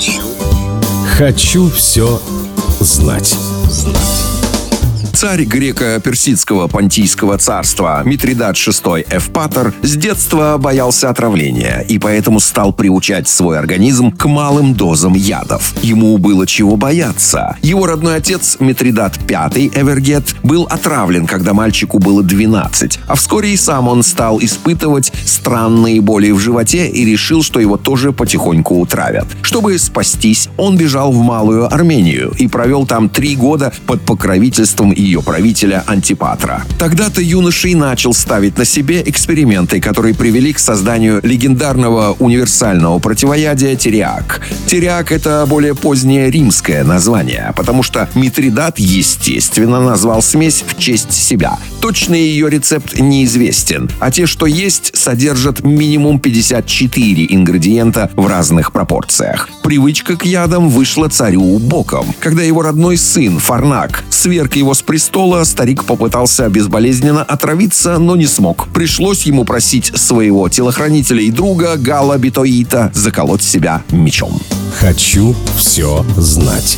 Хочу. Хочу все знать. Царь греко-персидского понтийского царства Митридат VI Эвпатор с детства боялся отравления и поэтому стал приучать свой организм к малым дозам ядов. Ему было чего бояться. Его родной отец Митридат V Эвергет был отравлен, когда мальчику было 12, а вскоре и сам он стал испытывать странные боли в животе и решил, что его тоже потихоньку утравят. Чтобы спастись, он бежал в Малую Армению и провел там три года под покровительством ее правителя Антипатра. Тогда-то юноша и начал ставить на себе эксперименты, которые привели к созданию легендарного универсального противоядия Тириак. Тириак — это более позднее римское название, потому что Митридат, естественно, назвал смесь в честь себя. Точный ее рецепт неизвестен, а те, что есть, содержат минимум 54 ингредиента в разных пропорциях. Привычка к ядам вышла царю боком. Когда его родной сын Фарнак сверг его с престола, старик попытался безболезненно отравиться, но не смог. Пришлось ему просить своего телохранителя и друга Гала Битоита заколоть себя мечом. Хочу все знать.